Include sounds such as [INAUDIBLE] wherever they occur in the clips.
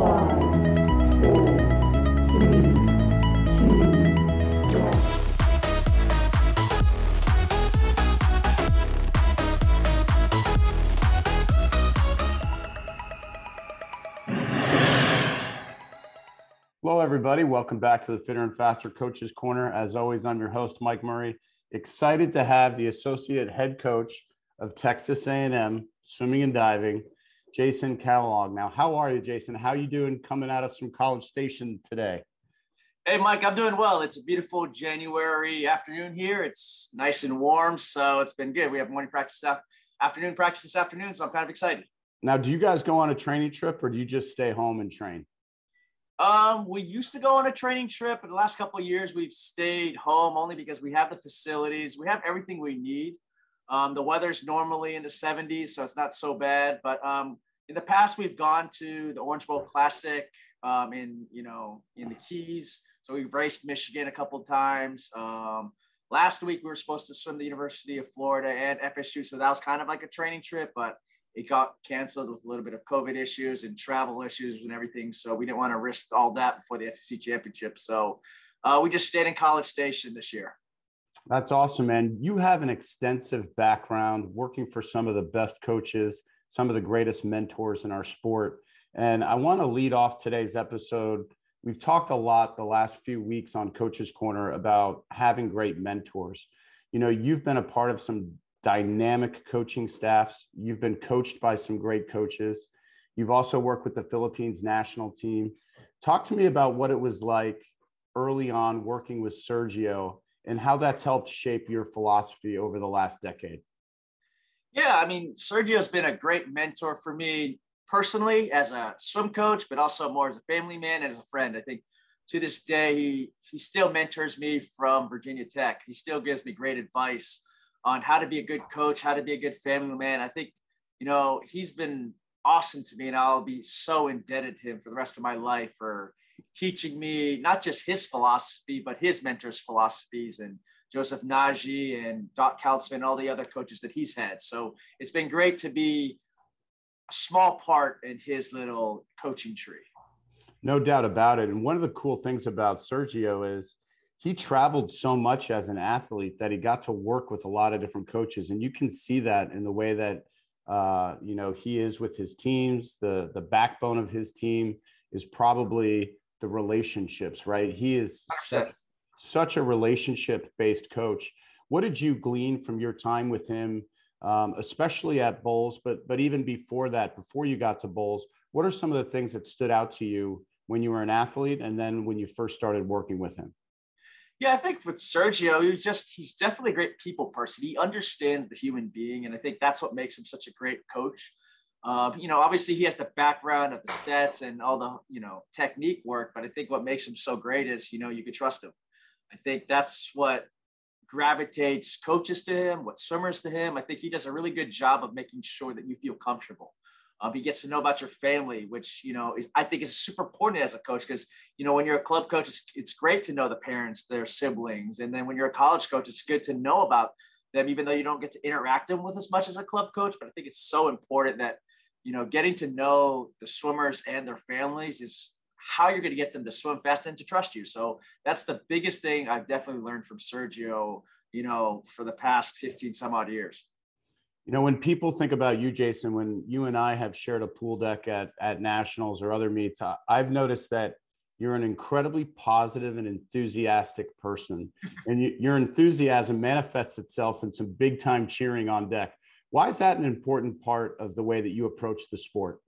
Hello, everybody. Welcome back to the Fitter and Faster Coaches Corner. As always, I'm your host, Mike Murray. Excited to have the associate head coach of Texas A&M swimming and diving, Jason Calanog. Now, how are you, Jason? How are you doing coming at us from College Station today? Hey, Mike, I'm doing well. It's a beautiful January afternoon here. It's nice and warm, so it's been good. We have morning practice, af- afternoon practice this afternoon, so I'm kind of excited. Now, do you guys go on a training trip or do you just stay home and train? Um, we used to go on a training trip, but the last couple of years we've stayed home only because we have the facilities, we have everything we need. Um, the weather's normally in the 70s, so it's not so bad. But um, in the past, we've gone to the Orange Bowl Classic um, in you know in the Keys. So we've raced Michigan a couple of times. Um, last week we were supposed to swim the University of Florida and FSU, so that was kind of like a training trip, but it got canceled with a little bit of COVID issues and travel issues and everything. So we didn't want to risk all that before the SEC championship. So uh, we just stayed in College Station this year. That's awesome, man. You have an extensive background working for some of the best coaches, some of the greatest mentors in our sport. And I want to lead off today's episode. We've talked a lot the last few weeks on Coach's Corner about having great mentors. You know, you've been a part of some dynamic coaching staffs, you've been coached by some great coaches. You've also worked with the Philippines national team. Talk to me about what it was like early on working with Sergio and how that's helped shape your philosophy over the last decade. Yeah, I mean, Sergio's been a great mentor for me personally as a swim coach, but also more as a family man and as a friend. I think to this day, he, he still mentors me from Virginia Tech. He still gives me great advice on how to be a good coach, how to be a good family man. I think, you know, he's been awesome to me, and I'll be so indebted to him for the rest of my life for teaching me not just his philosophy, but his mentors' philosophies and Joseph Nagy and Doc Counsilman, all the other coaches that he's had. So it's been great to be a small part in his little coaching tree. No doubt about it. And one of the cool things about Sergio is he traveled so much as an athlete that he got to work with a lot of different coaches. And you can see that in the way that uh, you know he is with his teams. The the backbone of his team is probably the relationships, right? He is such, such a relationship based coach. What did you glean from your time with him, um, especially at Bolles, but but even before that, before you got to Bolles? What are some of the things that stood out to you when you were an athlete, and then when you first started working with him? Yeah, I think with Sergio, he was just, he's definitely a great people person. He understands the human being. And I think that's what makes him such a great coach. Uh, you know, obviously he has the background of the sets and all the, you know, technique work, but I think what makes him so great is, you know, you can trust him. I think that's what gravitates coaches to him, what swimmers to him. I think he does a really good job of making sure that you feel comfortable. Um, he gets to know about your family, which you know I think is super important as a coach because you know when you're a club coach, it's, it's great to know the parents, their siblings, and then when you're a college coach, it's good to know about them, even though you don't get to interact them with as much as a club coach. But I think it's so important that you know getting to know the swimmers and their families is how you're going to get them to swim fast and to trust you. So that's the biggest thing I've definitely learned from Sergio. You know, for the past 15 some odd years. You know, when people think about you, Jason, when you and I have shared a pool deck at, at nationals or other meets, I, I've noticed that you're an incredibly positive and enthusiastic person. [LAUGHS] And you, your enthusiasm manifests itself in some big time cheering on deck. Why is that an important part of the way that you approach the sport?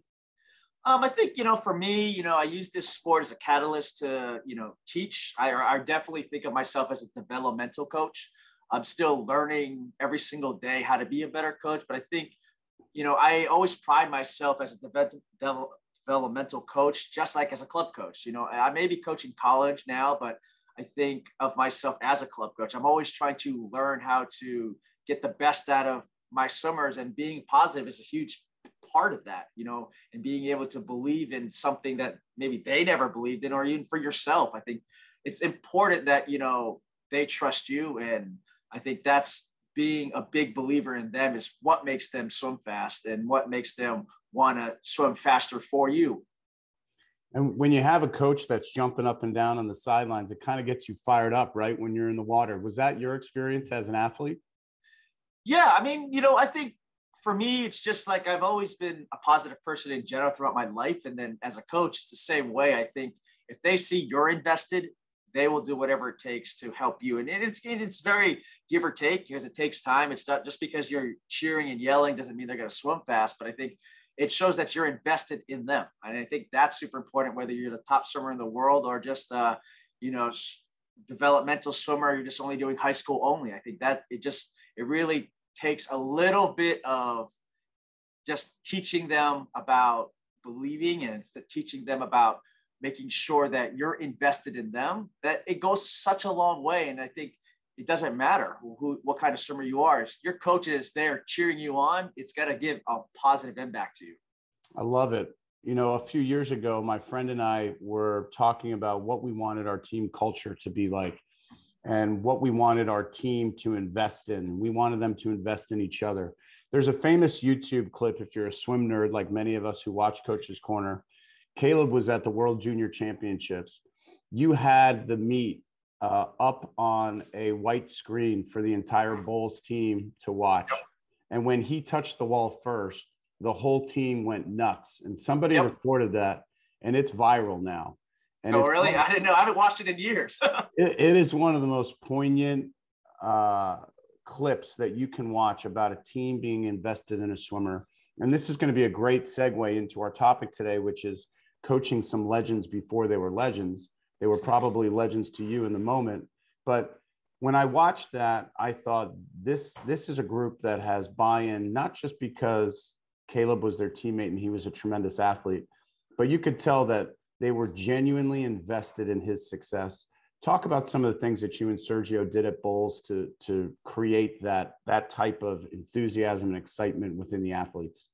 Um, I think, you know, for me, you know, I use this sport as a catalyst to, you know, teach. I, I definitely think of myself as a developmental coach. I'm still learning every single day how to be a better coach. But I think, you know, I always pride myself as a developmental coach, just like as a club coach. You know, I may be coaching college now, but I think of myself as a club coach. I'm always trying to learn how to get the best out of my summers, and being positive is a huge part of that, you know, and being able to believe in something that maybe they never believed in, or even for yourself. I think it's important that, you know, they trust you and I think that's being a big believer in them is what makes them swim fast and what makes them want to swim faster for you. And when you have a coach that's jumping up and down on the sidelines, it kind of gets you fired up, right? When you're in the water. Was that your experience as an athlete? Yeah, I mean, you know, I think for me, it's just like I've always been a positive person in general throughout my life. And then as a coach, it's the same way. I think if they see you're invested, they will do whatever it takes to help you. And it's it's very give or take because it takes time. It's not just because you're cheering and yelling doesn't mean they're going to swim fast. But I think it shows that you're invested in them, and I think that's super important. Whether you're the top swimmer in the world or just uh, you know developmental swimmer, you're just only doing high school only. I think that it just it really takes a little bit of just teaching them about believing and teaching them about making sure that you're invested in them that it goes such a long way. And i think it doesn't matter who, who what kind of swimmer you are. If your coach is there cheering you on. It's got to give a positive impact to you. I love it. You know a few years ago my friend and i were talking about what we wanted our team culture to be like and what we wanted our team to invest in we wanted them to invest in each other there's a famous youtube clip if you're a swim nerd like many of us who watch coach's corner Caeleb was at the World Junior Championships. You had the meet uh, up on a white screen for the entire Bolles team to watch. And when he touched the wall first, the whole team went nuts. And somebody yep. recorded that, and it's viral now. And oh, really? I didn't know. I haven't watched it in years. [LAUGHS] it, it is one of the most poignant uh, clips that you can watch about a team being invested in a swimmer. And this is going to be a great segue into our topic today, which is coaching some legends before they were legends. They were probably legends to you in the moment. But when I watched that, I thought this this is a group that has buy-in, not just because Caeleb was their teammate and he was a tremendous athlete, but you could tell that they were genuinely invested in his success. Talk about some of the things that you and Sergio did at Bolles to to create that that type of enthusiasm and excitement within the athletes.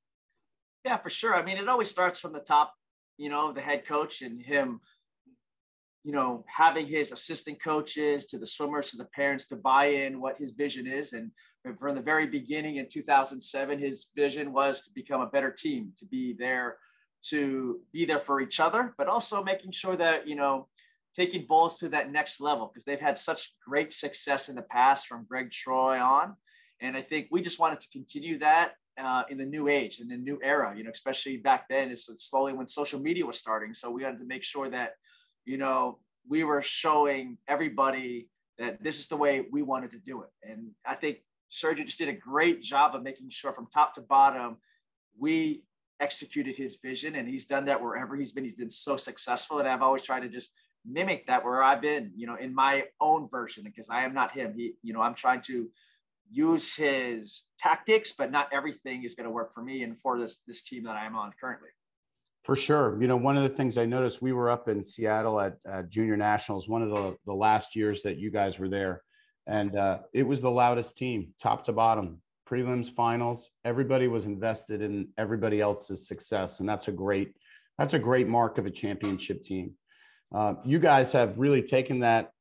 Yeah, for sure. I mean, it always starts from the top you know, the head coach and him, you know, having his assistant coaches to the swimmers to the parents to buy in what his vision is. And from the very beginning in 2007, his vision was to become a better team, to be there, to be there for each other, but also making sure that, you know, taking Bolles to that next level because they've had such great success in the past from Greg Troy on. And I think we just wanted to continue that uh, in the new age in the new era you know especially back then it's slowly when social media was starting so we had to make sure that you know we were showing everybody that this is the way we wanted to do it and i think sergio just did a great job of making sure from top to bottom we executed his vision and he's done that wherever he's been he's been so successful and i've always tried to just mimic that where i've been you know in my own version because i am not him he you know i'm trying to use his tactics, but not everything is going to work for me and for this this team that I'm on currently. For sure. You know, one of the things I noticed, we were up in Seattle at, at Junior Nationals, one of the, the last years that you guys were there. And uh, it was the loudest team, top to bottom, prelims, finals. Everybody was invested in everybody else's success. And that's a great, that's a great mark of a championship team. Uh, you guys have really taken that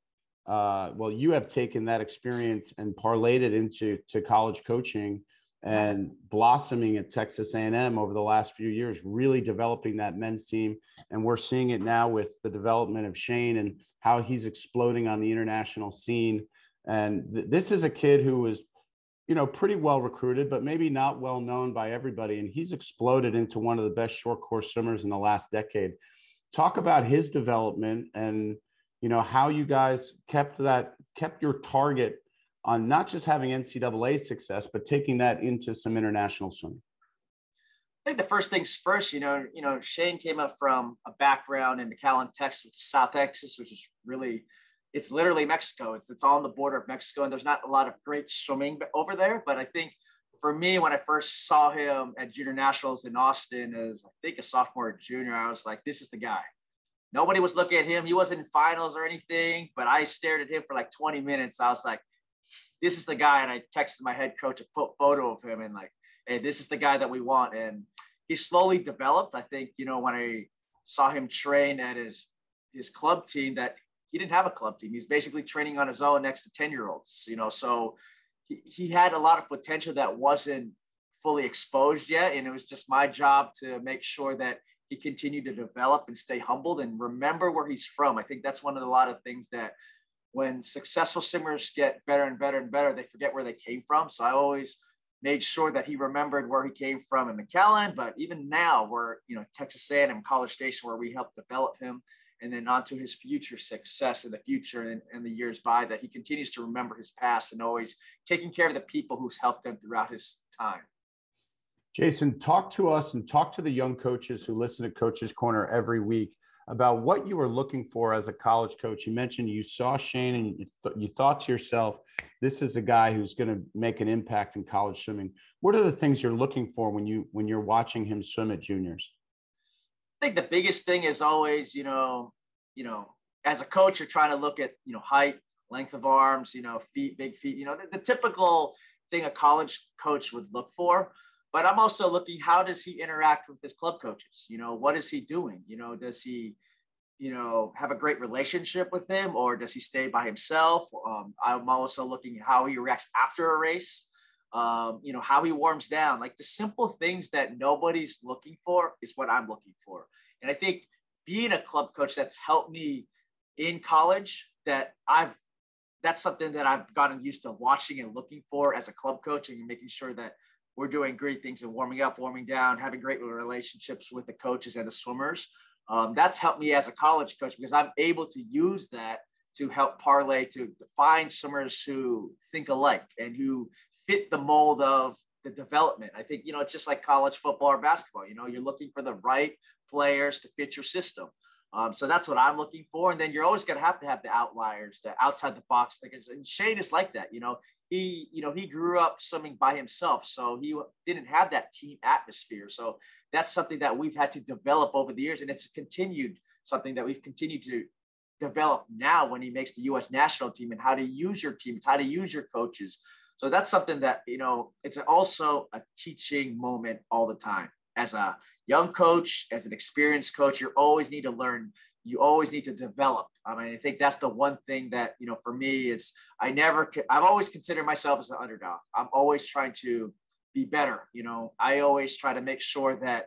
uh, well, you have taken that experience and parlayed it into to college coaching and blossoming at Texas A&M over the last few years, really developing that men's team. And we're seeing it now with the development of Shane and how he's exploding on the international scene. And th- this is a kid who was, you know, pretty well recruited, but maybe not well known by everybody. And he's exploded into one of the best short course swimmers in the last decade. Talk about his development and you know how you guys kept that kept your target on not just having ncaa success but taking that into some international swimming I think the first things first, you know, you know, Shane came up from a background in McAllen, Texas, South Texas, which is really, it's literally Mexico. It's it's on the border of Mexico, and there's not a lot of great swimming over there. But I think for me, when I first saw him at Junior Nationals in Austin as I think a sophomore or junior, I was like, this is the guy. Nobody was looking at him. He wasn't in finals or anything, but I stared at him for like 20 minutes. I was like, this is the guy. And I texted my head coach a photo of him and like, hey, this is the guy that we want. And he slowly developed. I think, you know, when I saw him train at his his club team that he didn't have a club team. He's basically training on his own next to 10 year olds, you know, so he, he had a lot of potential that wasn't fully exposed yet. And it was just my job to make sure that he continued to develop and stay humbled and remember where he's from. I think that's one of the, lot of things that when successful swimmers get better and better and better, they forget where they came from. So I always made sure that he remembered where he came from in McAllen, but even now we're, you know, Texas A&M College Station, where we helped develop him and then on to his future success in the future and, and the years by that he continues to remember his past and always taking care of the people who's helped him throughout his time. Jason, talk to us and talk to the young coaches who listen to Coach's Corner every week about what you were looking for as a college coach. You mentioned you saw Shane and you, th- you thought to yourself, this is a guy who's going to make an impact in college swimming. What are the things you're looking for when you when you're watching him swim at juniors? I think the biggest thing is always, you know, you know, as a coach, you're trying to look at, you know, height, length of arms, you know, feet, big feet, you know, the, the typical thing a college coach would look for but I'm also looking how does he interact with his club coaches? You know, what is he doing? You know, does he, you know, have a great relationship with him or does he stay by himself? Um, I'm also looking at how he reacts after a race. Um, you know, how he warms down, like the simple things that nobody's looking for is what I'm looking for. And I think being a club coach that's helped me in college that I've that's something that I've gotten used to watching and looking for as a club coach and making sure that we're doing great things and warming up, warming down, having great relationships with the coaches and the swimmers. Um, that's helped me as a college coach because I'm able to use that to help parlay to find swimmers who think alike and who fit the mold of the development. I think, you know, it's just like college football or basketball. You know, you're looking for the right players to fit your system. Um, so that's what I'm looking for. And then you're always going to have to have the outliers, the outside the box thinkers. And Shane is like that. You know, he, you know, he grew up swimming by himself, so he didn't have that team atmosphere. So that's something that we've had to develop over the years, and it's continued something that we've continued to develop now when he makes the U.S. national team and how to use your team, it's how to use your coaches. So that's something that you know, it's also a teaching moment all the time. As a young coach, as an experienced coach, you always need to learn you always need to develop. I mean, I think that's the one thing that, you know, for me is I never, I've always considered myself as an underdog. I'm always trying to be better. You know, I always try to make sure that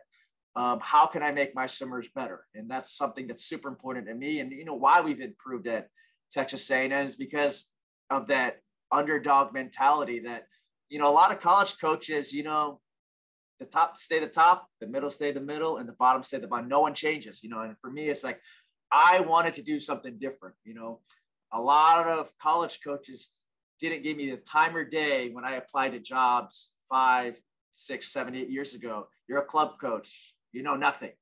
um, how can I make my swimmers better? And that's something that's super important to me. And, you know, why we've improved at Texas A&M is because of that underdog mentality that, you know, a lot of college coaches, you know, the top stay the top, the middle stay the middle, and the bottom stay the bottom. No one changes, you know. And for me, it's like I wanted to do something different. You know, a lot of college coaches didn't give me the time or day when I applied to jobs five, six, seven, eight years ago. You're a club coach. You know nothing.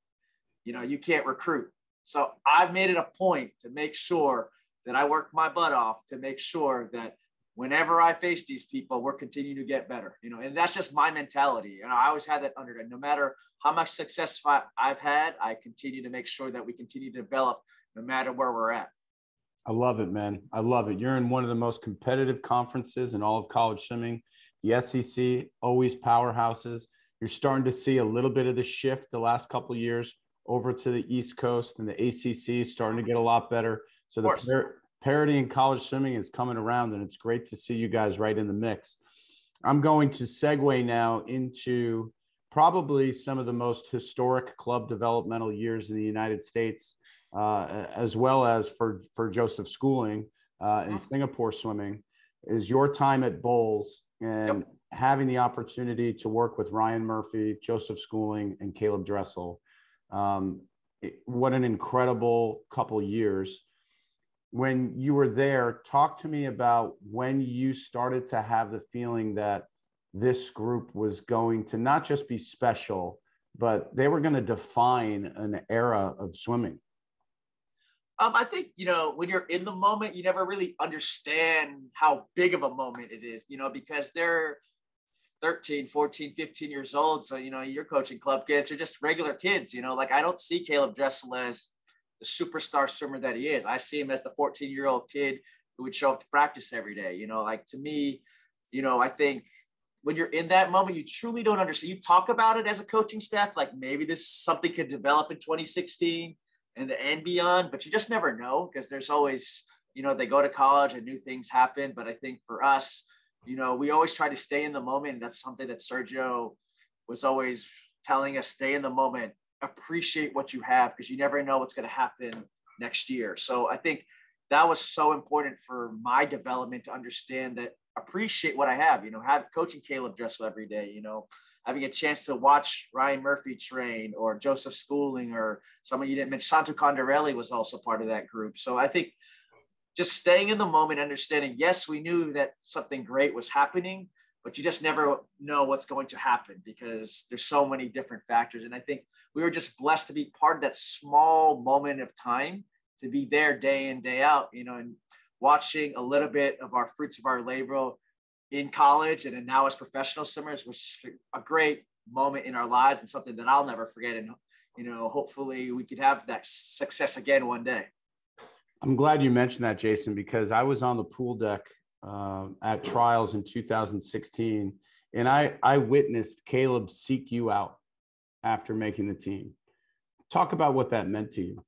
You know, you can't recruit. So I've made it a point to make sure that I work my butt off to make sure that whenever I face these people, we're continuing to get better, you know, and that's just my mentality. And I always had that under, no matter how much success I've had, I continue to make sure that we continue to develop no matter where we're at. I love it, man. I love it. You're in one of the most competitive conferences in all of college swimming. The SEC, always powerhouses. You're starting to see a little bit of the shift the last couple years over to the East Coast, and the ACC is starting to get a lot better. So the parity in college swimming is coming around, and it's great to see you guys right in the mix. I'm going to segue now into probably some of the most historic club developmental years in the United States, uh, as well as for, for Joseph Schooling uh, in Singapore swimming, is your time at Bolles and yep. having the opportunity to work with Ryan Murphy, Joseph Schooling, and Caeleb Dressel. Um, it, what an incredible couple years when you were there, talk to me about when you started to have the feeling that this group was going to not just be special, but they were going to define an era of swimming. Um, I think, you know, when you're in the moment, you never really understand how big of a moment it is, you know, because they're 13, 14, 15 years old. So, you know, you're coaching club kids, they're just regular kids, you know, like I don't see Caeleb Dressel as the superstar swimmer that he is. I see him as the 14 year old kid who would show up to practice every day. You know, like to me, you know, I think when you're in that moment, you truly don't understand. You talk about it as a coaching staff, like maybe this something could develop in 2016 and the and beyond, but you just never know because there's always, you know, they go to college and new things happen. But I think for us, you know, we always try to stay in the moment. And that's something that Sergio was always telling us stay in the moment, appreciate what you have because you never know what's going to happen next year. So I think that was so important for my development to understand that appreciate what I have, you know, have coaching Caeleb Dressel every day, you know, having a chance to watch Ryan Murphy train or Joseph Schooling or someone you didn't mention, Santo Condorelli was also part of that group. So I think just staying in the moment, understanding, yes, we knew that something great was happening, but you just never know what's going to happen because there's so many different factors. And I think we were just blessed to be part of that small moment of time to be there day in, day out, you know, and watching a little bit of our fruits of our labor in college and now as professional swimmers was a great moment in our lives and something that I'll never forget. And, you know, hopefully we could have that success again one day. I'm glad you mentioned that, Jason, because I was on the pool deck uh, at trials in 2016, and I I witnessed Caeleb seek you out after making the team. Talk about what that meant to you.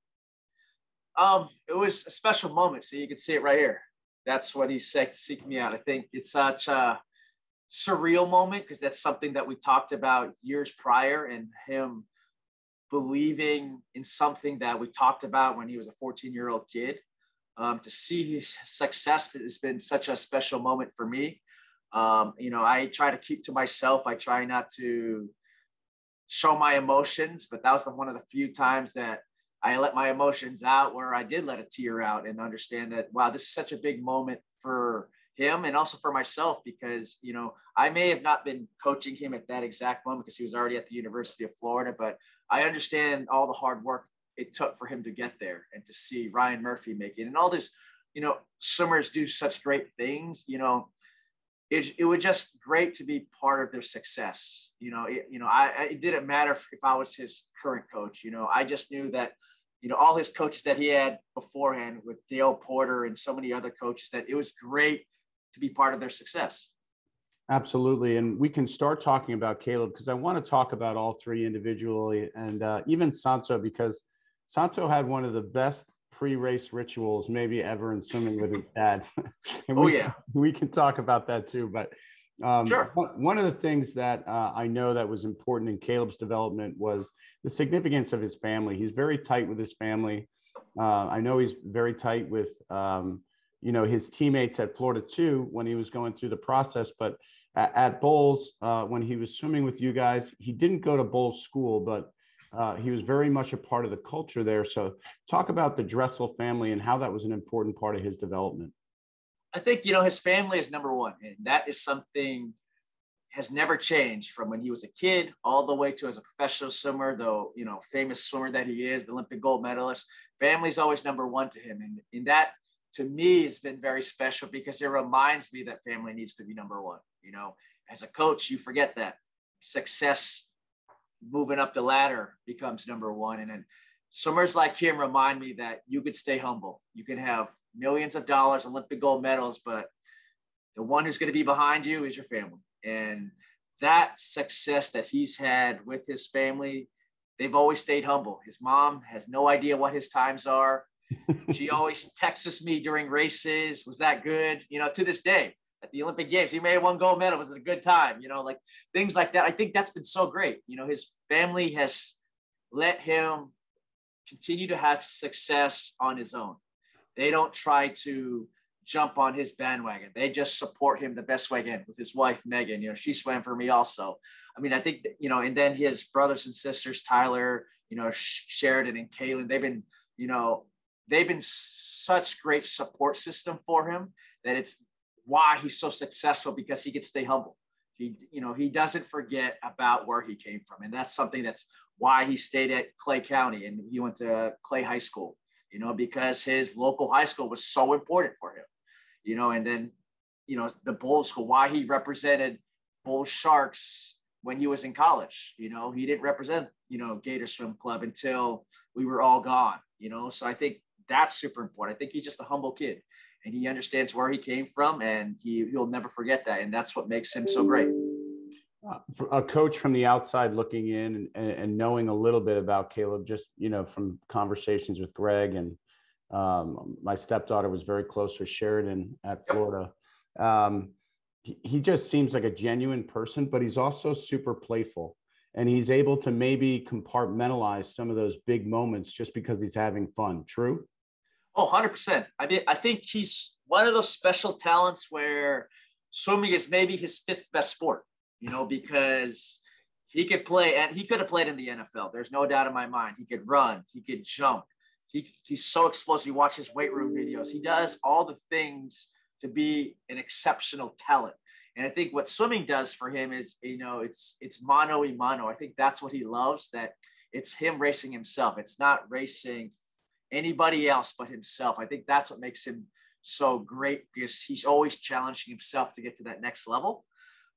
Um, it was a special moment. So you can see it right here. That's what he said seek me out. I think it's such a surreal moment because that's something that we talked about years prior and him believing in something that we talked about when he was a 14 year old kid. Um, to see his success has been such a special moment for me. Um, you know, I try to keep to myself. I try not to show my emotions, but that was the, one of the few times that I let my emotions out where I did let a tear out and understand that, wow, this is such a big moment for him and also for myself because, you know, I may have not been coaching him at that exact moment because he was already at the University of Florida, but I understand all the hard work it took for him to get there and to see Ryan Murphy make it and all this, you know, swimmers do such great things, you know, it, it was just great to be part of their success. You know, it, you know, I, it didn't matter if, I was his current coach, you know, I just knew that, you know, all his coaches that he had beforehand with Dale Porter and so many other coaches that it was great to be part of their success. Absolutely. And we can start talking about Caeleb because I want to talk about all three individually and uh, even Santo because Santo had one of the best pre-race rituals maybe ever in swimming with his dad. [LAUGHS] and oh, we, yeah, we can talk about that too. But um, sure. one of the things that uh, I know that was important in Caeleb's development was the significance of his family. He's very tight with his family. Uh, I know he's very tight with um, you know his teammates at Florida too when he was going through the process. But at, at Bolles, uh, when he was swimming with you guys, he didn't go to Bolles school, but uh, he was very much a part of the culture there. So, talk about the Dressel family and how that was an important part of his development. I think you know his family is number one, and that is something has never changed from when he was a kid all the way to as a professional swimmer, though you know famous swimmer that he is, the Olympic gold medalist. Family is always number one to him, and in that to me has been very special because it reminds me that family needs to be number one. You know, as a coach, you forget that success moving up the ladder becomes number one. And then swimmers like him remind me that you could stay humble. You can have millions of dollars, Olympic gold medals, but the one who's going to be behind you is your family. And that success that he's had with his family, they've always stayed humble. His mom has no idea what his times are. [LAUGHS] she always texts me during races. Was that good? You know, to this day, at the Olympic Games. He have won gold medal. Was it a good time? You know, like things like that. I think that's been so great. You know, his family has let him continue to have success on his own. They don't try to jump on his bandwagon. They just support him the best way again with his wife, Megan. You know, she swam for me also. I mean, I think, you know, and then his brothers and sisters, Tyler, you know, Sherridon and Kaylin, they've been, you know, they've been such great support system for him that it's why he's so successful because he can stay humble. He, you know, he doesn't forget about where he came from. And that's something that's why he stayed at Clay County and he went to Clay High School, you know, because his local high school was so important for him, you know, and then, you know, the Bolles School, why he represented Bolles Sharks when he was in college, you know, he didn't represent, you know, Gator Swim Club until we were all gone, you know, so I think that's super important. I think he's just a humble kid and he understands where he came from and he, he'll never forget that. And that's what makes him so great. Uh, a coach from the outside looking in and, and, knowing a little bit about Caeleb, just, you know, from conversations with Greg and um, my stepdaughter was very close with Sherridon at Florida. Um, he, he just seems like a genuine person, but he's also super playful. and he's able to maybe compartmentalize some of those big moments just because he's having fun. True? Oh, 100%. I mean, I think he's one of those special talents where swimming is maybe his fifth best sport, you know, because he could play and he could have played in the NFL. There's no doubt in my mind. He could run, he could jump. He, he's so explosive. You watch his weight room videos. He does all the things to be an exceptional talent. And I think what swimming does for him is, you know, it's it's mano y mano. I think that's what he loves. That it's him racing himself. It's not racing anybody else but himself. I think that's what makes him so great because he's always challenging himself to get to that next level.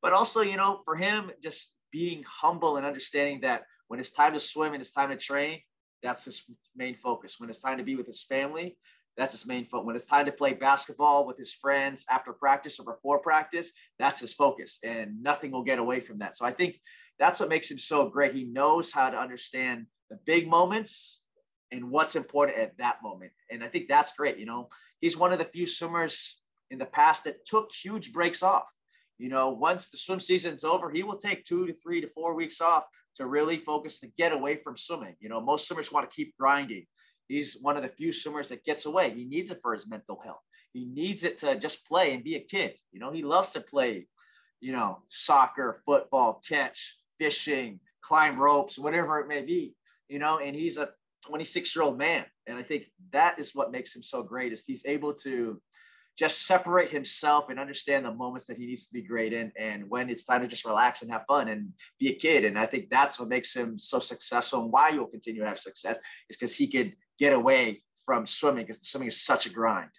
But also, you know, for him, just being humble and understanding that when it's time to swim and it's time to train, that's his main focus. When it's time to be with his family, that's his main focus. When it's time to play basketball with his friends after practice or before practice, that's his focus, and nothing will get away from that. So I think that's what makes him so great. He knows how to understand the big moments and what's important at that moment. And I think that's great. You know, he's one of the few swimmers in the past that took huge breaks off. You know, once the swim season's over, he will take two to three to four weeks off to really focus to get away from swimming. You know, most swimmers want to keep grinding. He's one of the few swimmers that gets away. He needs it for his mental health. He needs it to just play and be a kid. You know, he loves to play, you know, soccer, football, catch, fishing, climb ropes, whatever it may be, you know, and he's a 26 year old man. And I think that is what makes him so great is he's able to just separate himself and understand the moments that he needs to be great in and when it's time to just relax and have fun and be a kid. And I think that's what makes him so successful and why you'll continue to have success is because he could get away from swimming because swimming is such a grind.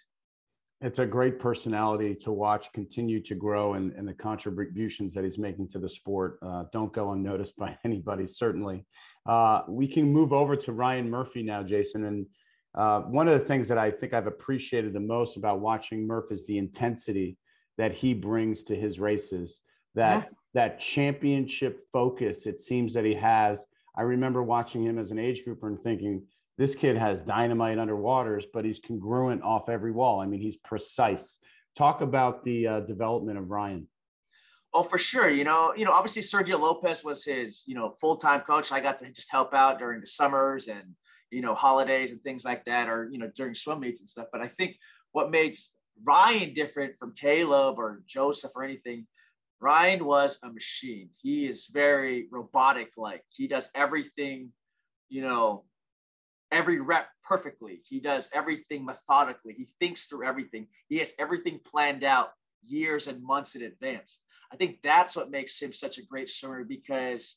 It's a great personality to watch continue to grow and, and the contributions that he's making to the sport uh, don't go unnoticed by [LAUGHS] anybody, certainly. Uh, we can move over to Ryan Murphy now, Jason. And uh, one of the things that I think I've appreciated the most about watching Murph is the intensity that he brings to his races. That yeah. that championship focus it seems that he has. I remember watching him as an age grouper and thinking, this kid has dynamite under waters, but he's congruent off every wall. I mean, he's precise. Talk about the uh, development of Ryan. Oh, for sure. You know, you know, obviously Sergio Lopez was his, you know, full-time coach. I got to just help out during the summers and you know, holidays and things like that, or, you know, during swim meets and stuff. But I think what makes Ryan different from Caeleb or Joseph or anything, Ryan was a machine. He is very robotic like. He does everything, you know, every rep perfectly. He does everything methodically. He thinks through everything. He has everything planned out years and months in advance. I think that's what makes him such a great swimmer because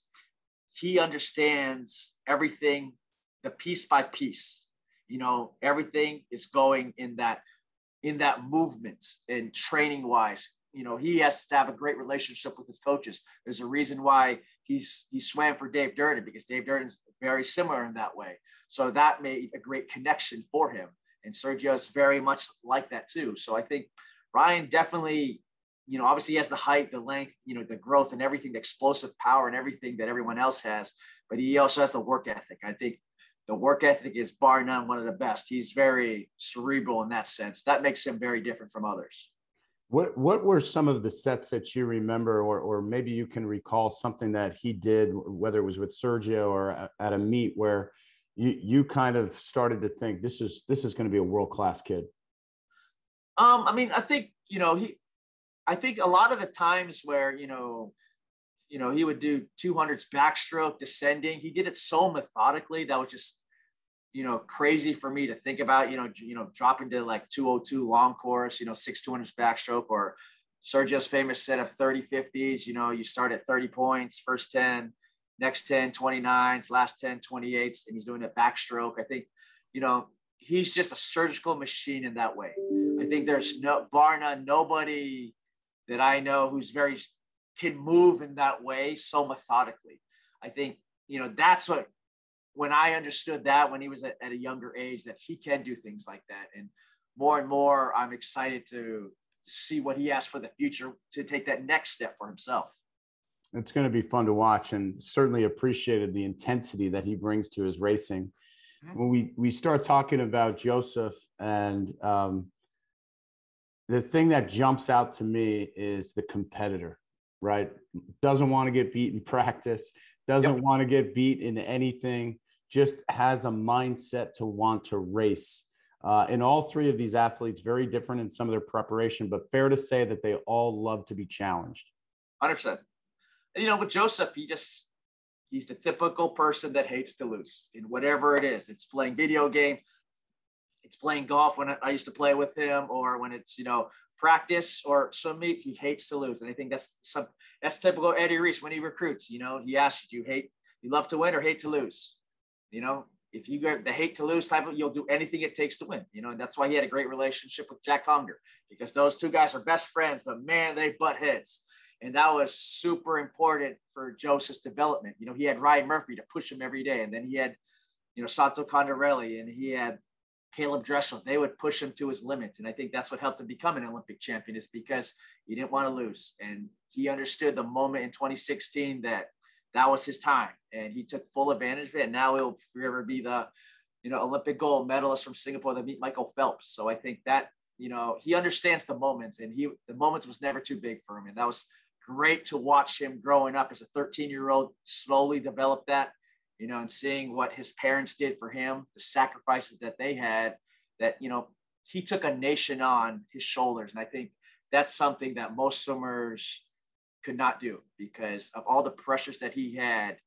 he understands everything the piece by piece. You know, everything is going in that in that movement and training wise. You know, he has to have a great relationship with his coaches. There's a reason why he's he swam for Dave Durden because Dave Durden's very similar in that way. So that made a great connection for him. And Sergio is very much like that too. So I think Ryan definitely, you know, obviously he has the height, the length, you know, the growth and everything, the explosive power and everything that everyone else has. But he also has the work ethic. I think the work ethic is bar none one of the best. He's very cerebral in that sense. That makes him very different from others. What what were some of the sets that you remember, or or maybe you can recall something that he did, whether it was with Sergio or at a meet where you you kind of started to think this is this is going to be a world class kid. Um, I mean, I think you know he, I think a lot of the times where you know you know, he would do 200s backstroke descending. He did it so methodically that was just, you know, crazy for me to think about, you know, you know, dropping to like 202 long course, you know, six 200s backstroke or Sergio's famous set of 30 50s, you know, you start at 30 points, first 10, next 10, 29s, last 10, 28s, and he's doing a backstroke. I think, you know, he's just a surgical machine in that way. I think there's no bar none, nobody that I know who's very can move in that way so methodically. I think, you know, that's what, when I understood that when he was at, at a younger age, that he can do things like that. And more and more, I'm excited to see what he has for the future to take that next step for himself. It's going to be fun to watch and certainly appreciated the intensity that he brings to his racing. Mm-hmm. When we, we start talking about Joseph and um, the thing that jumps out to me is the competitor right? Doesn't want to get beat in practice, doesn't yep. want to get beat in anything, just has a mindset to want to race. Uh, and all three of these athletes, very different in some of their preparation, but fair to say that they all love to be challenged. 100%. You know, with Joseph, he just, he's the typical person that hates to lose in whatever it is. It's playing video game, it's playing golf when I used to play with him, or when it's, you know, practice or swim meet, he hates to lose. And I think that's some that's typical Eddie Reese when he recruits. You know, he asks you, do you hate, you love to win or hate to lose? You know, if you get the hate to lose type of, you'll do anything it takes to win. You know, and that's why he had a great relationship with Jack Conger because those two guys are best friends, but man, they butt heads. And that was super important for Joseph's development. You know, he had Ryan Murphy to push him every day. And then he had, you know, Santo Condorelli and he had Caeleb Dressel, they would push him to his limits. And I think that's what helped him become an Olympic champion is because he didn't want to lose. And he understood the moment in 2016 that that was his time and he took full advantage of it. And now he'll forever be the, you know, Olympic gold medalist from Singapore that meet Michael Phelps. So I think that, you know, he understands the moments and he, the moments was never too big for him. And that was great to watch him growing up as a 13 year old, slowly develop that you know, and seeing what his parents did for him, the sacrifices that they had, that, you know, he took a nation on his shoulders. And I think that's something that most swimmers could not do because of all the pressures that he had,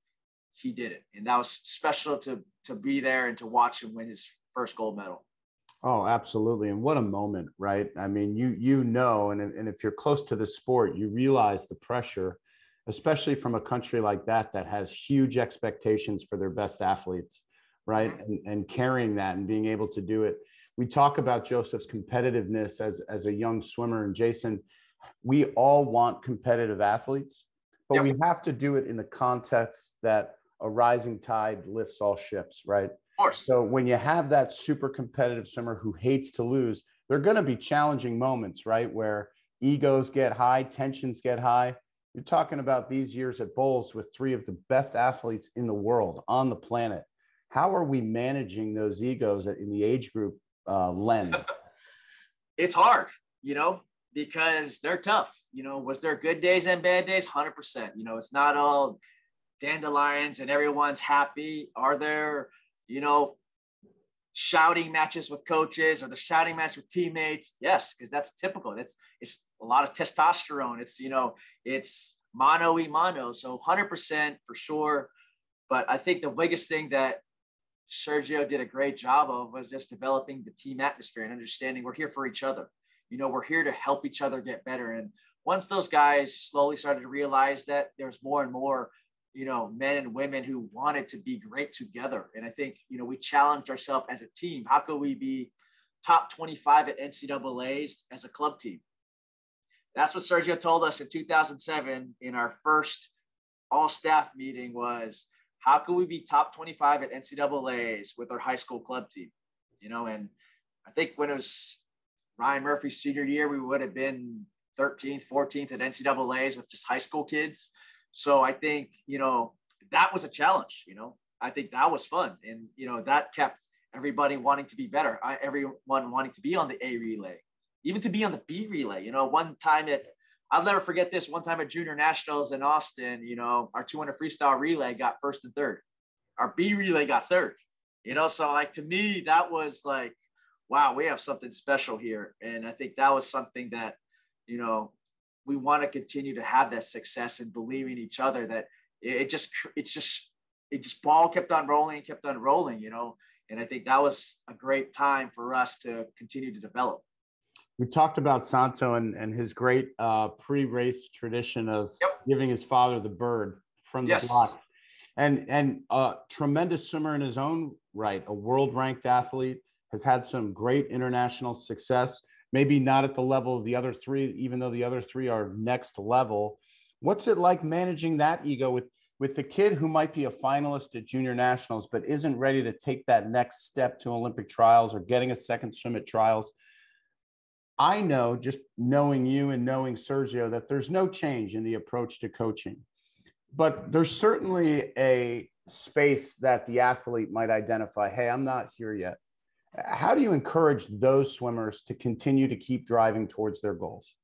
he did it. And that was special to to be there and to watch him win his first gold medal. Oh, absolutely. And what a moment, right? I mean, you you know, and, and if you're close to the sport, you realize the pressure especially from a country like that that has huge expectations for their best athletes, right? And, and carrying that and being able to do it. We talk about Joseph's competitiveness as, as a young swimmer. And Jason, we all want competitive athletes, but yep. we have to do it in the context that a rising tide lifts all ships, right? Of course. So when you have that super competitive swimmer who hates to lose, there are going to be challenging moments, right? Where egos get high, tensions get high. You're talking about these years at Bolles with three of the best athletes in the world on the planet. How are we managing those egos in the age group uh, lens? [LAUGHS] it's hard, you know, because they're tough. You know, was there good days and bad days? 100%. You know, it's not all dandelions and everyone's happy. Are there, you know, shouting matches with coaches or the shouting match with teammates. Yes because that's typical. It's it's a lot of testosterone. It's you know it's mano y mano. So 100% for sure. But i think the biggest thing that sergio did a great job of was just developing the team atmosphere and understanding we're here for each other. You know we're here to help each other get better. And once those guys slowly started to realize that there's more and more you know, men and women who wanted to be great together. And I think, you know, we challenged ourselves as a team. How could we be top 25 at NCAA's as a club team? That's what Sergio told us in 2007 in our first all staff meeting was how could we be top 25 at NCAA's with our high school club team? You know, and I think when it was Ryan Murphy's senior year, we would have been 13th, 14th at NCAA's with just high school kids. So I think, you know, that was a challenge, you know, I think that was fun. And, you know, that kept everybody wanting to be better. I, everyone wanting to be on the A relay, even to be on the B relay. You know, one time at, I'll never forget this one time at junior nationals in Austin, you know, our 200 freestyle relay got first and third. Our B relay got third, you know, so like to me, that was like, wow, we have something special here. And I think that was something that, you know, we want to continue to have that success and believe in each other that it just it's just it just ball kept on rolling and kept on rolling you know and i think that was a great time for us to continue to develop we talked about santo and, and his great uh, pre-race tradition of yep. giving his father the bird from the yes. block and and a tremendous swimmer in his own right a world ranked athlete has had some great international success maybe not at the level of the other three, even though the other three are next level. What's it like managing that ego with with the kid who might be a finalist at junior nationals but isn't ready to take that next step to Olympic trials or getting a second swim at trials? I know just knowing you and knowing Sergio that there's no change in the approach to coaching. But there's certainly a space that the athlete might identify hey, I'm not here yet. How do you encourage those swimmers to continue to keep driving towards their goals?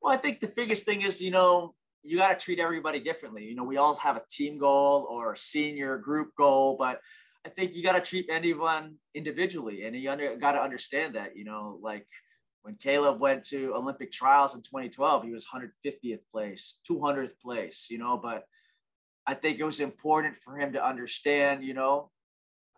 Well, I think the biggest thing is, you know, you got to treat everybody differently. You know, we all have a team goal or a senior group goal, but I think you got to treat anyone individually, and you under, got to understand that. You know, like when Caeleb went to Olympic trials in 2012, he was 150th place, 200th place. You know, but I think it was important for him to understand. You know,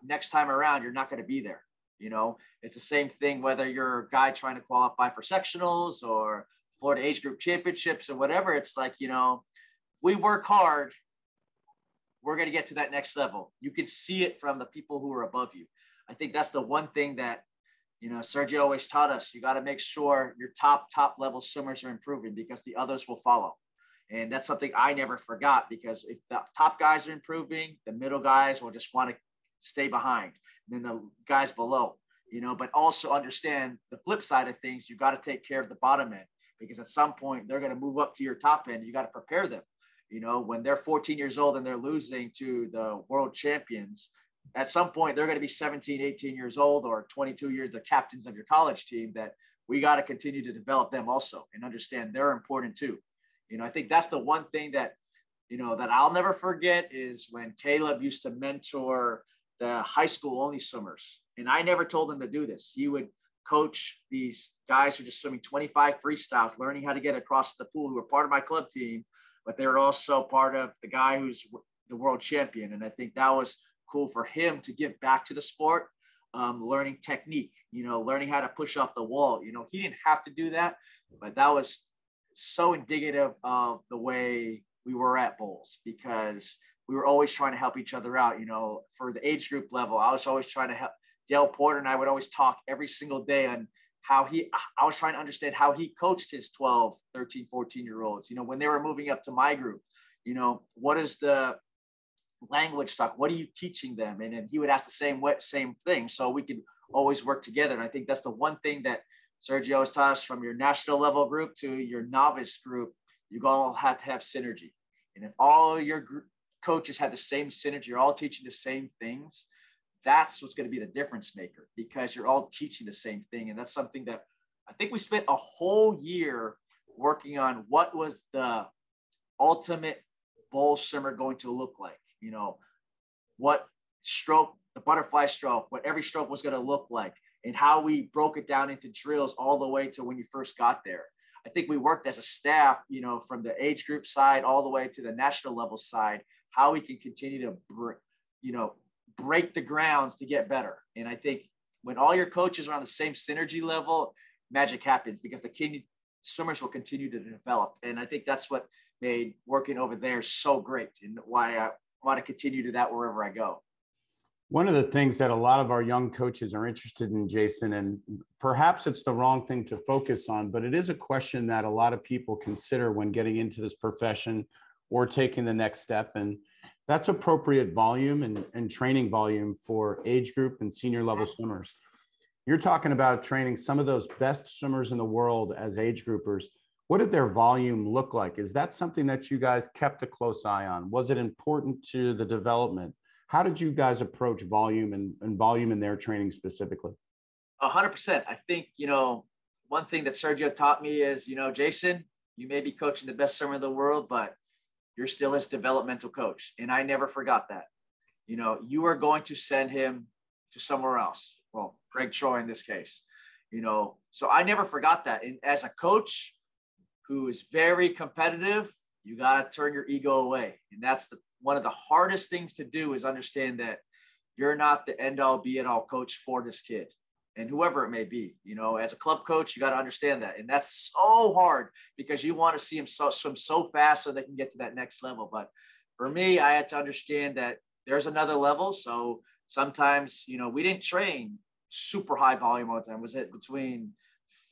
next time around, you're not going to be there. You know, it's the same thing whether you're a guy trying to qualify for sectionals or Florida age group championships or whatever. It's like, you know, we work hard, we're going to get to that next level. You can see it from the people who are above you. I think that's the one thing that, you know, Sergio always taught us. You got to make sure your top, top level swimmers are improving because the others will follow. And that's something I never forgot because if the top guys are improving, the middle guys will just want to stay behind. Then the guys below, you know, but also understand the flip side of things. You got to take care of the bottom end because at some point they're going to move up to your top end. You got to prepare them. You know, when they're 14 years old and they're losing to the world champions, at some point they're going to be 17, 18 years old or 22 years, the captains of your college team that we got to continue to develop them also and understand they're important too. You know, I think that's the one thing that, you know, that I'll never forget is when Caeleb used to mentor the high school only swimmers. And I never told them to do this. You would coach these guys who are just swimming 25 freestyles, learning how to get across the pool, who are part of my club team, but they're also part of the guy who's the world champion. And I think that was cool for him to give back to the sport, um, learning technique, you know, learning how to push off the wall. You know, he didn't have to do that, but that was so indicative of the way we were at Bolles because we were always trying to help each other out. You know, for the age group level, I was always trying to help Dale Porter and I would always talk every single day on how he, I was trying to understand how he coached his 12, 13, 14 year olds, you know, when they were moving up to my group, you know, what is the language talk? What are you teaching them? And then he would ask the same way, same thing. So we could always work together. And I think that's the one thing that Sergio has taught us from your national level group to your novice group, you all have to have synergy. And if all your group coaches had the same synergy, you're all teaching the same things, that's what's going to be the difference maker because you're all teaching the same thing. And that's something that I think we spent a whole year working on what was the ultimate Bolles swimmer going to look like. You know, what stroke, the butterfly stroke, what every stroke was going to look like, and how we broke it down into drills all the way to when you first got there. I think we worked as a staff, you know, from the age group side all the way to the national level side, how we can continue to, you know, break the grounds to get better. And I think when all your coaches are on the same synergy level, magic happens because the kid swimmers will continue to develop. And I think that's what made working over there so great and why I want to continue to that wherever I go. One of the things that a lot of our young coaches are interested in, Jason, and perhaps it's the wrong thing to focus on, but it is a question that a lot of people consider when getting into this profession or taking the next step. And that's appropriate volume and, and training volume for age group and senior level swimmers. You're talking about training some of those best swimmers in the world as age groupers. What did their volume look like? Is that something that you guys kept a close eye on? Was it important to the development? How did you guys approach volume and, and volume in their training specifically? A hundred percent. I think, you know, one thing that Sergio taught me is, you know, Jason, you may be coaching the best swimmer in the world, but you're still his developmental coach. And I never forgot that. You know, you are going to send him to somewhere else. Well, Gregg Troy in this case, you know, so I never forgot that. And as a coach who is very competitive, you got to turn your ego away. And that's the one of the hardest things to do is understand that you're not the end all be it all coach for this kid and whoever it may be. You know, as a club coach, you got to understand that. And that's so hard because you want to see them so, swim so fast so they can get to that next level. But for me, I had to understand that there's another level. So sometimes, you know, we didn't train super high volume all the time. Was it between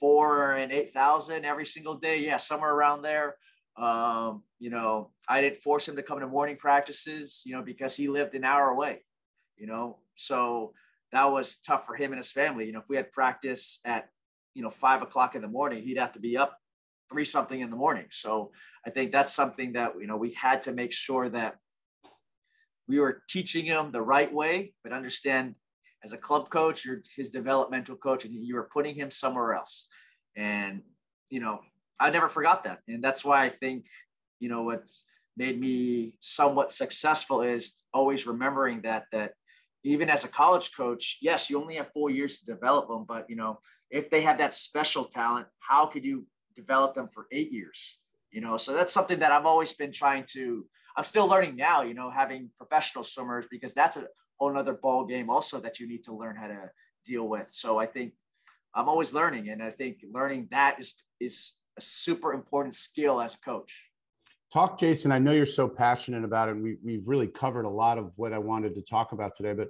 four and 8,000 every single day? Yeah, somewhere around there. Um, you know, I didn't force him to come to morning practices, you know, because he lived an hour away, you know, so that was tough for him and his family. You know, if we had practice at, you know, five o'clock in the morning, he'd have to be up three something in the morning. So I think that's something that, you know, we had to make sure that we were teaching him the right way, but understand as a club coach, you're his developmental coach and you were putting him somewhere else. And, you know, I never forgot that. And that's why I think, you know, what made me somewhat successful is always remembering that that even as a college coach, yes, you only have four years to develop them, but you know, if they have that special talent, how could you develop them for eight years? You know, so that's something that I've always been trying to. I'm still learning now. You know, having professional swimmers because that's a whole nother ball game also that you need to learn how to deal with. So I think I'm always learning, and I think learning that is is a super important skill as a coach. Talk, Jason. I know you're so passionate about it. And we, we've really covered a lot of what I wanted to talk about today, but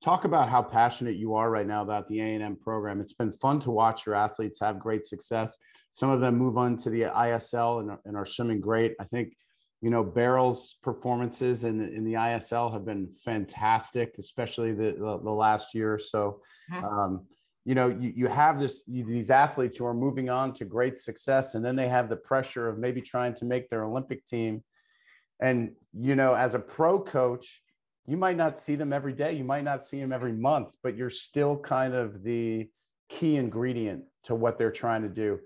talk about how passionate you are right now about the A&M program. It's been fun to watch your athletes have great success. Some of them move on to the ISL and, and are swimming great. I think, you know, Beryl's performances in the, in the ISL have been fantastic, especially the, the, the last year or so. Mm-hmm. Um, you know, you, you have this these athletes who are moving on to great success, and then they have the pressure of maybe trying to make their Olympic team. And you know, as a pro coach, you might not see them every day, you might not see them every month, but you're still kind of the key ingredient to what they're trying to do.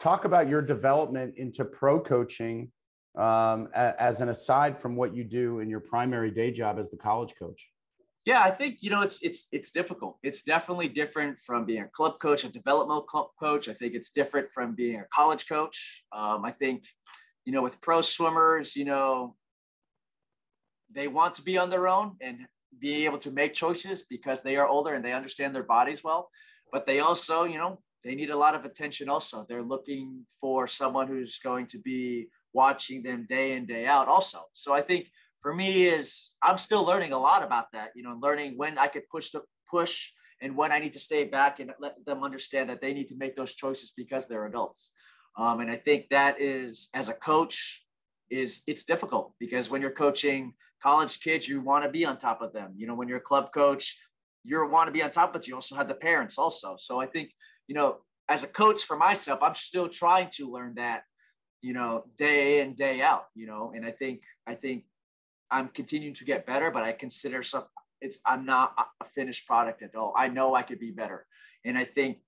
Talk about your development into pro coaching um, as an aside from what you do in your primary day job as the college coach. Yeah, I think you know it's it's it's difficult. It's definitely different from being a club coach, a developmental coach. I think it's different from being a college coach. Um, I think you know with pro swimmers, you know they want to be on their own and be able to make choices because they are older and they understand their bodies well. But they also, you know, they need a lot of attention. Also, they're looking for someone who's going to be watching them day in day out. Also, so I think for me is I'm still learning a lot about that, you know, learning when I could push the push and when I need to stay back and let them understand that they need to make those choices because they're adults. Um, and I think that is, as a coach, is it's difficult because when you're coaching college kids, you want to be on top of them. You know, when you're a club coach, you want to be on top, but you also have the parents also. So I think, you know, as a coach for myself, I'm still trying to learn that, you know, day in, day out, you know, and I think, I think I'm continuing to get better, but I consider some it's I'm not a finished product at all. I know I could be better. And I think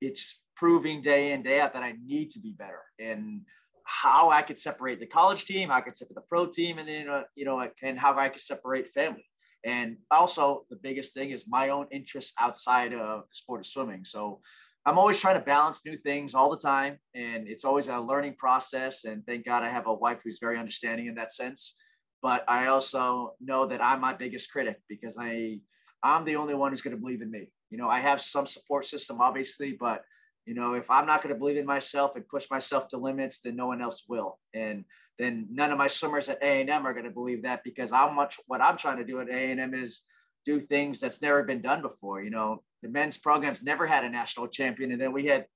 it's proving day in, day out that I need to be better. And how I could separate the college team, how I could separate the pro team, and then uh, you know, and how I could separate family. And also the biggest thing is my own interests outside of the sport of swimming. So I'm always trying to balance new things all the time. And it's always a learning process. And thank God I have a wife who's very understanding in that sense but I also know that I'm my biggest critic because I I'm the only one who's going to believe in me. You know, I have some support system obviously, but you know, if I'm not going to believe in myself and push myself to limits, then no one else will. And then none of my swimmers at A&M are going to believe that because I'm much what I'm trying to do at A&M is do things that's never been done before. You know, the men's programs never had a national champion, and then we had,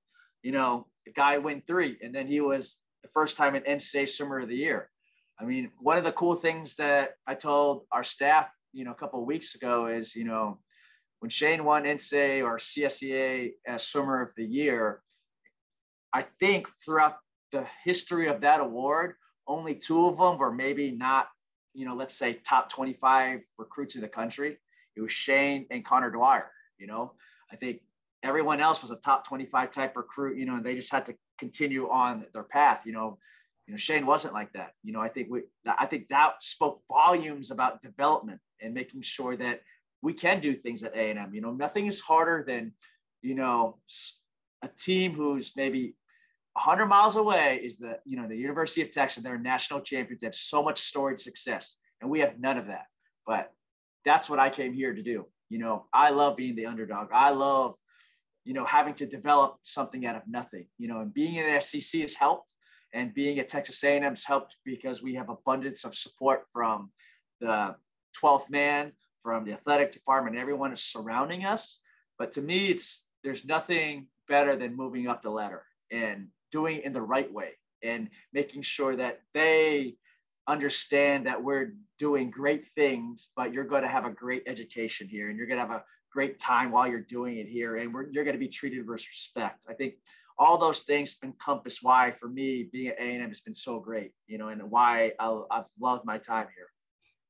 you know, a guy win three, and then he was the first time an NCAA Swimmer of the Year. I mean, one of the cool things that I told our staff, you know, a couple of weeks ago is, you know, when Shaine won NCAA or CSCA as Swimmer of the Year, I think throughout the history of that award, only two of them were maybe not, you know, let's say top 25 recruits in the country. It was Shaine and Conor Dwyer. You know, I think everyone else was a top 25 type recruit, you know, and they just had to continue on their path. You know, you know, Shaine wasn't like that. You know, I think we, I think that spoke volumes about development and making sure that we can do things at A and M. You know, nothing is harder than, you know, a team who's maybe 100 miles away is the, you know, the University of Texas. They're national champions. They have so much storied success, and we have none of that. But that's what I came here to do. You know, I love being the underdog. I love, you know, having to develop something out of nothing. You know, and being in the SEC has helped and being at Texas A&M's helped because we have abundance of support from the 12th man, from the athletic department, everyone is surrounding us. But to me, it's there's nothing better than moving up the ladder and doing it in the right way and making sure that they understand that we're doing great things, but you're going to have a great education here and you're going to have a great time while you're doing it here and you're going to be treated with respect. I think all those things encompass why for me being at A&M has been so great, you know, and why I, I've loved my time here.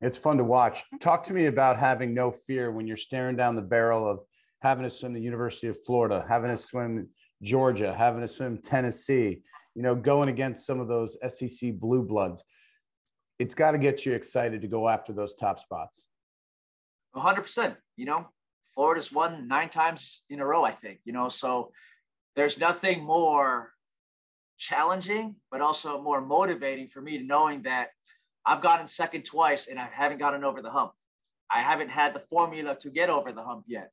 It's fun to watch. Mm-hmm. Talk to me about having no fear when you're staring down the barrel of having to swim the University of Florida, having to swim Georgia, having to swim Tennessee. you know, going against some of those SEC blue bloods, it's got to get you excited to go after those top spots. 100%. You know, Florida's won nine times in a row, I think, you know, so there's nothing more challenging, but also more motivating for me to knowing that I've gotten second twice and I haven't gotten over the hump. I haven't had the formula to get over the hump yet.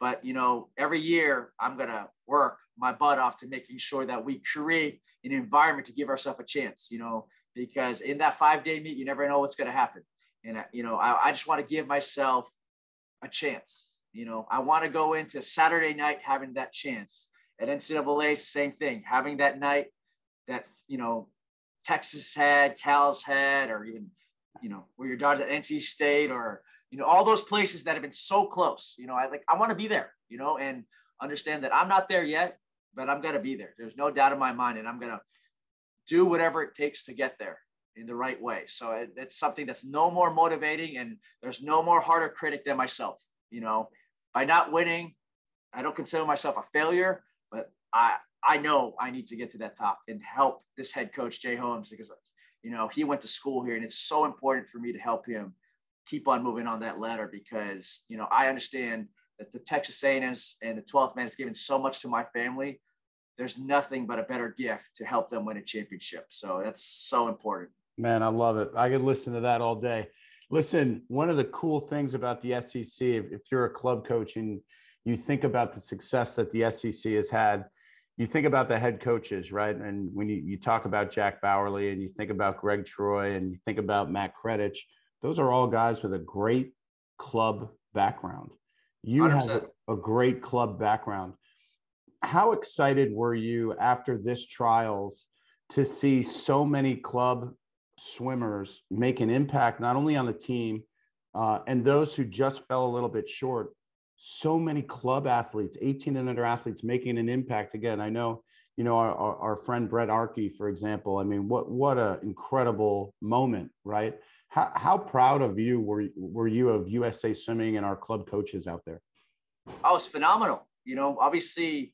But you know, every year I'm gonna work my butt off to making sure that we create an environment to give ourselves a chance. You know, because in that five day meet, you never know what's gonna happen. And uh, you know, I, I just want to give myself a chance. You know, I want to go into Saturday night having that chance. At NCAA, same thing, having that night that you know Texas had, Cal's had, or even you know where your daughter's at NC State, or you know all those places that have been so close. You know, I like I want to be there. You know, and understand that I'm not there yet, but I'm gonna be there. There's no doubt in my mind, and I'm gonna do whatever it takes to get there in the right way. So it, it's something that's no more motivating, and there's no more harder critic than myself. You know, by not winning, I don't consider myself a failure, but I I know I need to get to that top and help this head coach Jay Holcomb because you know he went to school here and it's so important for me to help him keep on moving on that ladder because you know I understand that the Texas A&M's and the 12th man has given so much to my family. There's nothing but a better gift to help them win a championship. So that's so important. Man, I love it. I could listen to that all day. Listen, one of the cool things about the SEC, if you're a club coach and you think about the success that the SEC has had, you think about the head coaches, right? And when you, you talk about Jack Bauerle and you think about Gregg Troy and you think about Matt Kredich, those are all guys with a great club background. You 100%. have a, a great club background. How excited were you after this trials to see so many club swimmers make an impact not only on the team uh, and those who just fell a little bit short, so many club athletes, 18 and under athletes making an impact. Again, I know, you know, our, our, friend Brent Arckey, for example, I mean, what, what an incredible moment, right? How, how proud of you were, were you of USA Swimming and our club coaches out there? I was phenomenal. You know, obviously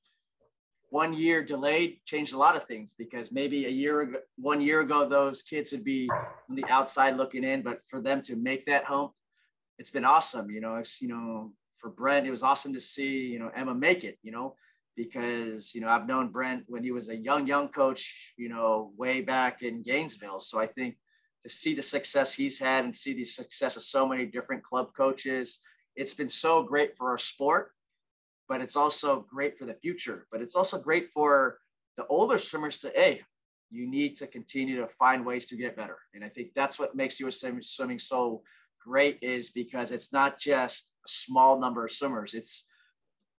one year delayed changed a lot of things because maybe a year ago, one year ago, those kids would be on the outside looking in, but for them to make that home, it's been awesome. You know, it's, you know, for Brent, it was awesome to see, you know, Emma make it, you know, because, you know, I've known Brent when he was a young, young coach, you know, way back in Gainesville. So I think to see the success he's had and see the success of so many different club coaches, it's been so great for our sport, but it's also great for the future. But it's also great for the older swimmers to, hey, you need to continue to find ways to get better. And I think that's what makes US swimming so great is because it's not just a small number of swimmers. It's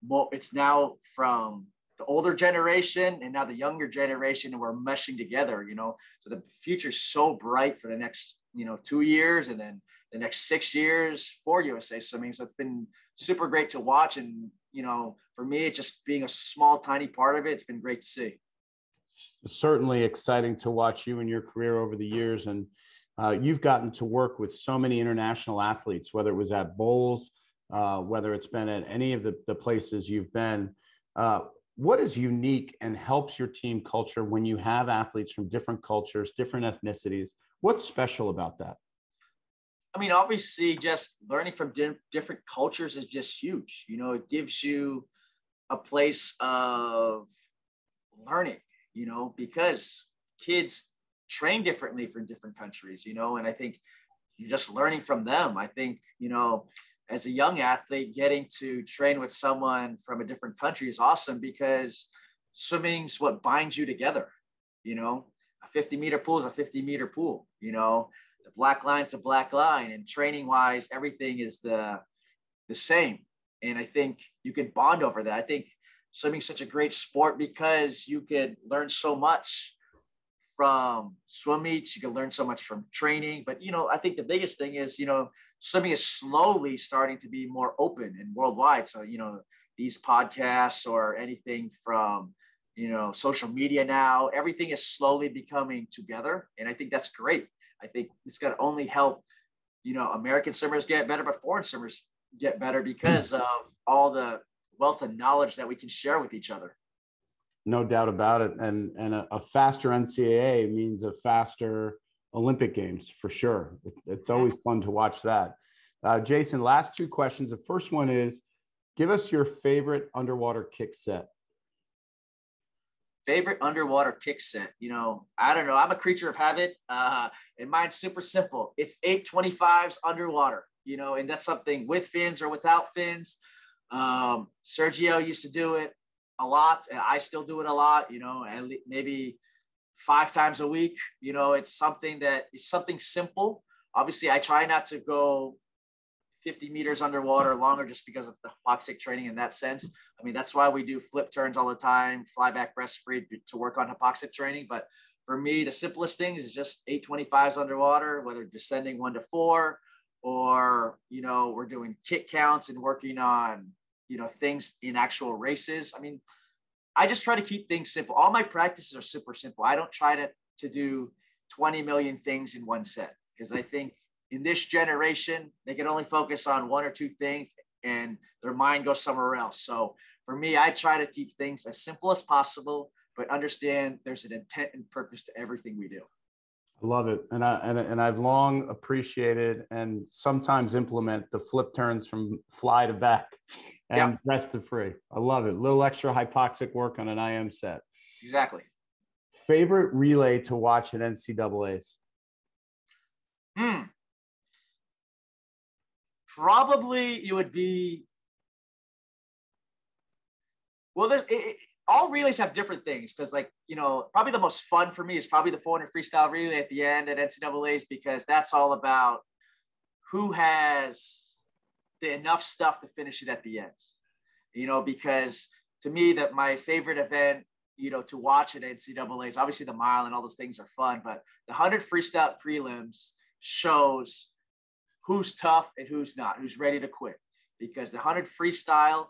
more, it's now from the older generation and now the younger generation, and we're meshing together, you know. So the future's so bright for the next, you know, two years and then the next six years for USA swimming. So it's been super great to watch. And, you know, for me, just being a small, tiny part of it, it's been great to see. Certainly exciting to watch you and your career over the years. And uh, you've gotten to work with so many international athletes, whether it was at Bolles, uh, whether it's been at any of the, the places you've been. Uh, what is unique and helps your team culture when you have athletes from different cultures, different ethnicities? What's special about that? I mean, obviously, just learning from di- different cultures is just huge. You know, it gives you a place of learning, you know, because kids train differently from different countries, you know, and I think you're just learning from them. I think, you know, as a young athlete, getting to train with someone from a different country is awesome because swimming's what binds you together. You know, a 50 meter pool is a 50 meter pool, you know, the black line's the black line and training wise, everything is the, the same. And I think you can bond over that. I think swimming's such a great sport because you could learn so much from swim meets. You can learn so much from training. But, you know, I think the biggest thing is, you know, swimming is slowly starting to be more open and worldwide. So, you know, these podcasts or anything from, you know, social media now, everything is slowly becoming together. And I think that's great. I think it's going to only help, you know, American swimmers get better, but foreign swimmers get better because of all the wealth of knowledge that we can share with each other. No doubt about it. And and a, a faster NCAA means a faster Olympic Games for sure. It, it's always fun to watch that. Uh, Jason, last two questions. The first one is give us your favorite underwater kick set. Favorite underwater kick set. You know, I don't know. I'm a creature of habit. Uh, and mine's super simple. It's 825s underwater, you know, and that's something with fins or without fins. Um, Sergio used to do it a lot, and I still do it a lot, you know, and maybe five times a week. You know, it's something that it's something simple. Obviously, I try not to go 50 meters underwater longer just because of the hypoxic training in that sense. I mean, that's why we do flip turns all the time, fly back breast free to work on hypoxic training. But for me, the simplest thing is just 825s underwater, whether descending one to four or, you know, we're doing kick counts and working on, you know, things in actual races. I mean, I just try to keep things simple. All my practices are super simple. I don't try to, to do 20 million things in one set because I think in this generation, they can only focus on one or two things and their mind goes somewhere else. So for me, I try to keep things as simple as possible, but understand there's an intent and purpose to everything we do. I love it. And I and, and I've long appreciated and sometimes implement the flip turns from fly to back and yeah. rest to free. I love it. A little extra hypoxic work on an IM set. Exactly. Favorite relay to watch at NCAA's? Hmm probably you would be well there's it, it, all relays have different things because like you know probably the most fun for me is probably the 400 freestyle relay at the end at ncaa's because that's all about who has the enough stuff to finish it at the end. You know because to me that my favorite event you know to watch at ncaa's obviously the mile and all those things are fun but the 100 freestyle prelims shows who's tough and who's not, who's ready to quit. Because the 100 freestyle,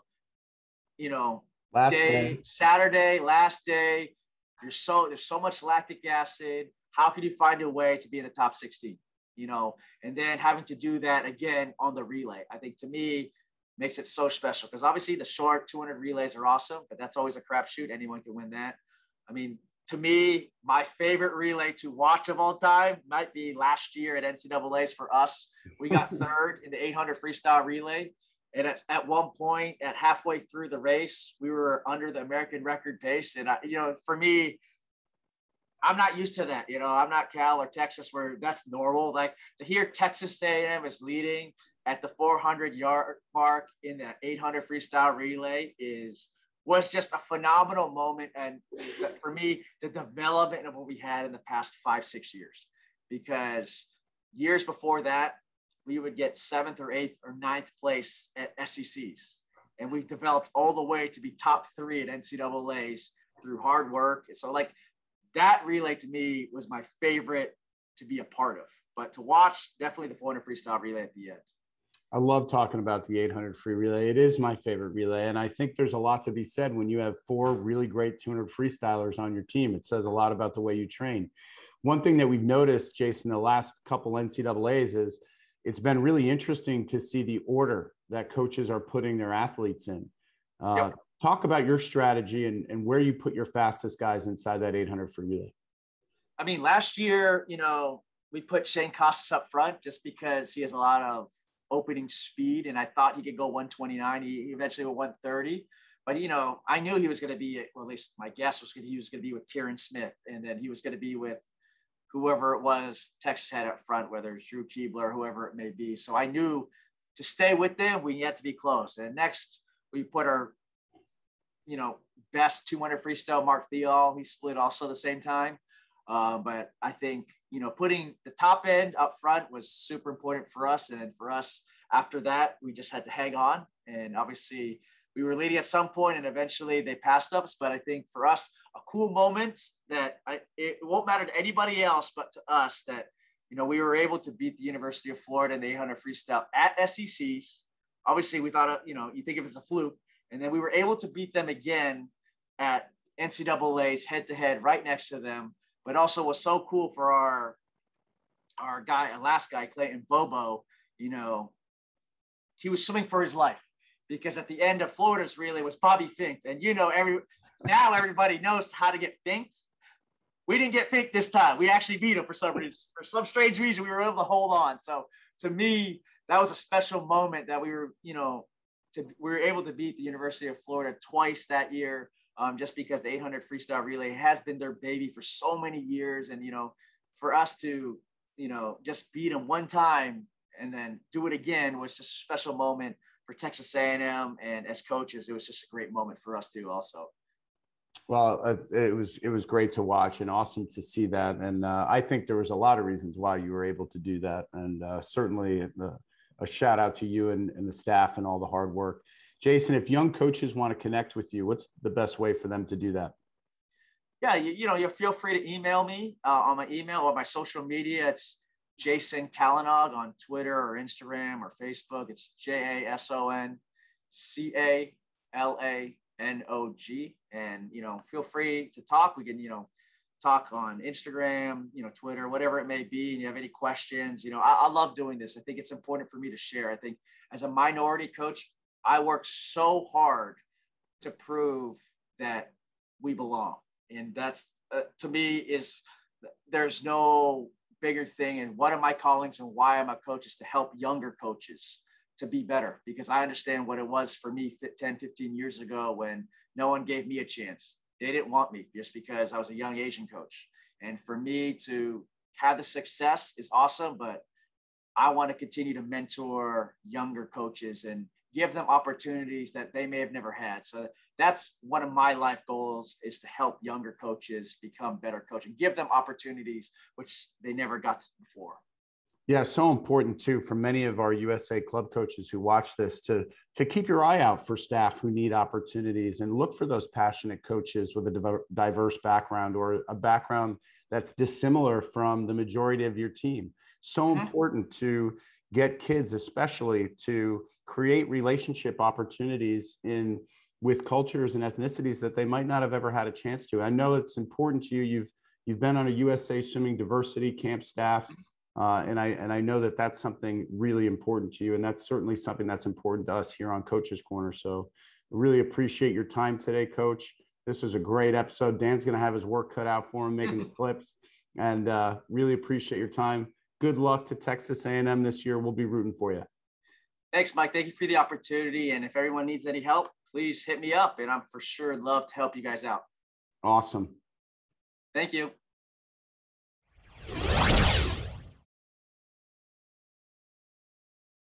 you know, last day, day, Saturday, last day, there's so there's so much lactic acid. How can you find a way to be in the top 16? You know, and then having to do that again on the relay. I think to me makes it so special because obviously the short 200 relays are awesome, but that's always a crapshoot. Anyone can win that. I mean, to me, my favorite relay to watch of all time might be last year at NCAA's for us. We got [LAUGHS] third in the 800 freestyle relay. And at, at one point, at halfway through the race, we were under the American record pace. And, I, you know, for me, I'm not used to that. You know, I'm not Cal or Texas where that's normal. Like to hear Texas A&M is leading at the 400 yard mark in the 800 freestyle relay is – was just a phenomenal moment. And for me, the development of what we had in the past five, six years, because years before that, we would get seventh or eighth or ninth place at SECs. And we've developed all the way to be top three at NCAAs through hard work. So, like, that relay to me was my favorite to be a part of. But to watch, definitely the 400 freestyle relay at the end. I love talking about the 800 free relay. It is my favorite relay. And I think there's a lot to be said when you have four really great 200 freestylers on your team. It says a lot about the way you train. One thing that we've noticed, Jason, the last couple NCAAs is it's been really interesting to see the order that coaches are putting their athletes in. Uh, yep. Talk about your strategy and, and where you put your fastest guys inside that 800 free relay. I mean, last year, you know, we put Shaine Casas up front just because he has a lot of opening speed, and I thought he could go 129. He eventually went 130. But you know, I knew he was going to be, or at least my guess was he was going to be with Kieran Smith, and then he was going to be with whoever it was Texas had up front, whether it's Drew Kibler whoever it may be. So I knew to stay with them, we had to be close. And next, we put our, you know, best 200 freestyle Mark Theall. He split also the same time. Uh, but I think, you know, putting the top end up front was super important for us. And for us, after that, we just had to hang on. And obviously, we were leading at some point and eventually they passed us. But I think for us, a cool moment that I, it won't matter to anybody else, but to us that, you know, we were able to beat the University of Florida in the 800 freestyle at SECs. Obviously, we thought, you know, you think if it's a fluke. And then we were able to beat them again at NCAA's head to head right next to them but also was so cool for our our guy, last guy, Clayton Bobo, you know, he was swimming for his life because at the end of Florida's relay was Bobby Finke. And you know, every now everybody knows how to get finked. We didn't get finked this time. We actually beat him for some reason. For some strange reason, we were able to hold on. So to me, that was a special moment that we were, you know, to we were able to beat the University of Florida twice that year. Um, just because the 800 freestyle relay has been their baby for so many years, and you know, for us to, you know, just beat them one time and then do it again was just a special moment for Texas A&M and as coaches, it was just a great moment for us too. Also. Well, uh, it was it was great to watch and awesome to see that, and uh, I think there was a lot of reasons why you were able to do that, and uh, certainly a, a, shout out to you and, and the staff and all the hard work. Jason, if young coaches want to connect with you, what's the best way for them to do that? Yeah, you, you know, you feel free to email me uh, on my email or my social media. It's Jason Calanog on Twitter or Instagram or Facebook. It's J A S O N C A L A N O G. And, you know, feel free to talk. We can, you know, talk on Instagram, you know, Twitter, whatever it may be. And you have any questions, you know, I, I love doing this. I think it's important for me to share. I think as a minority coach, I work so hard to prove that we belong. And that's, uh, to me, is there's no bigger thing and one of my callings and why I'm a coach is to help younger coaches to be better because I understand what it was for me 10, 15 years ago when no one gave me a chance. They didn't want me just because I was a young Asian coach. And for me to have the success is awesome, but I want to continue to mentor younger coaches and give them opportunities that they may have never had. So that's one of my life goals is to help younger coaches become better coaching, give them opportunities which they never got before. Yeah, so important too for many of our USA club coaches who watch this to to keep your eye out for staff who need opportunities and look for those passionate coaches with a diverse background or a background that's dissimilar from the majority of your team. So mm-hmm. important to get kids especially to create relationship opportunities in with cultures and ethnicities that they might not have ever had a chance to. I know it's important to you. You've you've been on a USA Swimming Diversity Camp staff, uh, and I and I know that that's something really important to you, and that's certainly something that's important to us here on Coaches Corner. So, really appreciate your time today, Coach. This was a great episode. Dan's going to have his work cut out for him making the [LAUGHS] clips, and uh, really appreciate your time. Good luck to Texas A&M this year. We'll be rooting for you. Thanks, Mike. Thank you for the opportunity. And if everyone needs any help, please hit me up and I'm for sure love to help you guys out. Awesome. Thank you.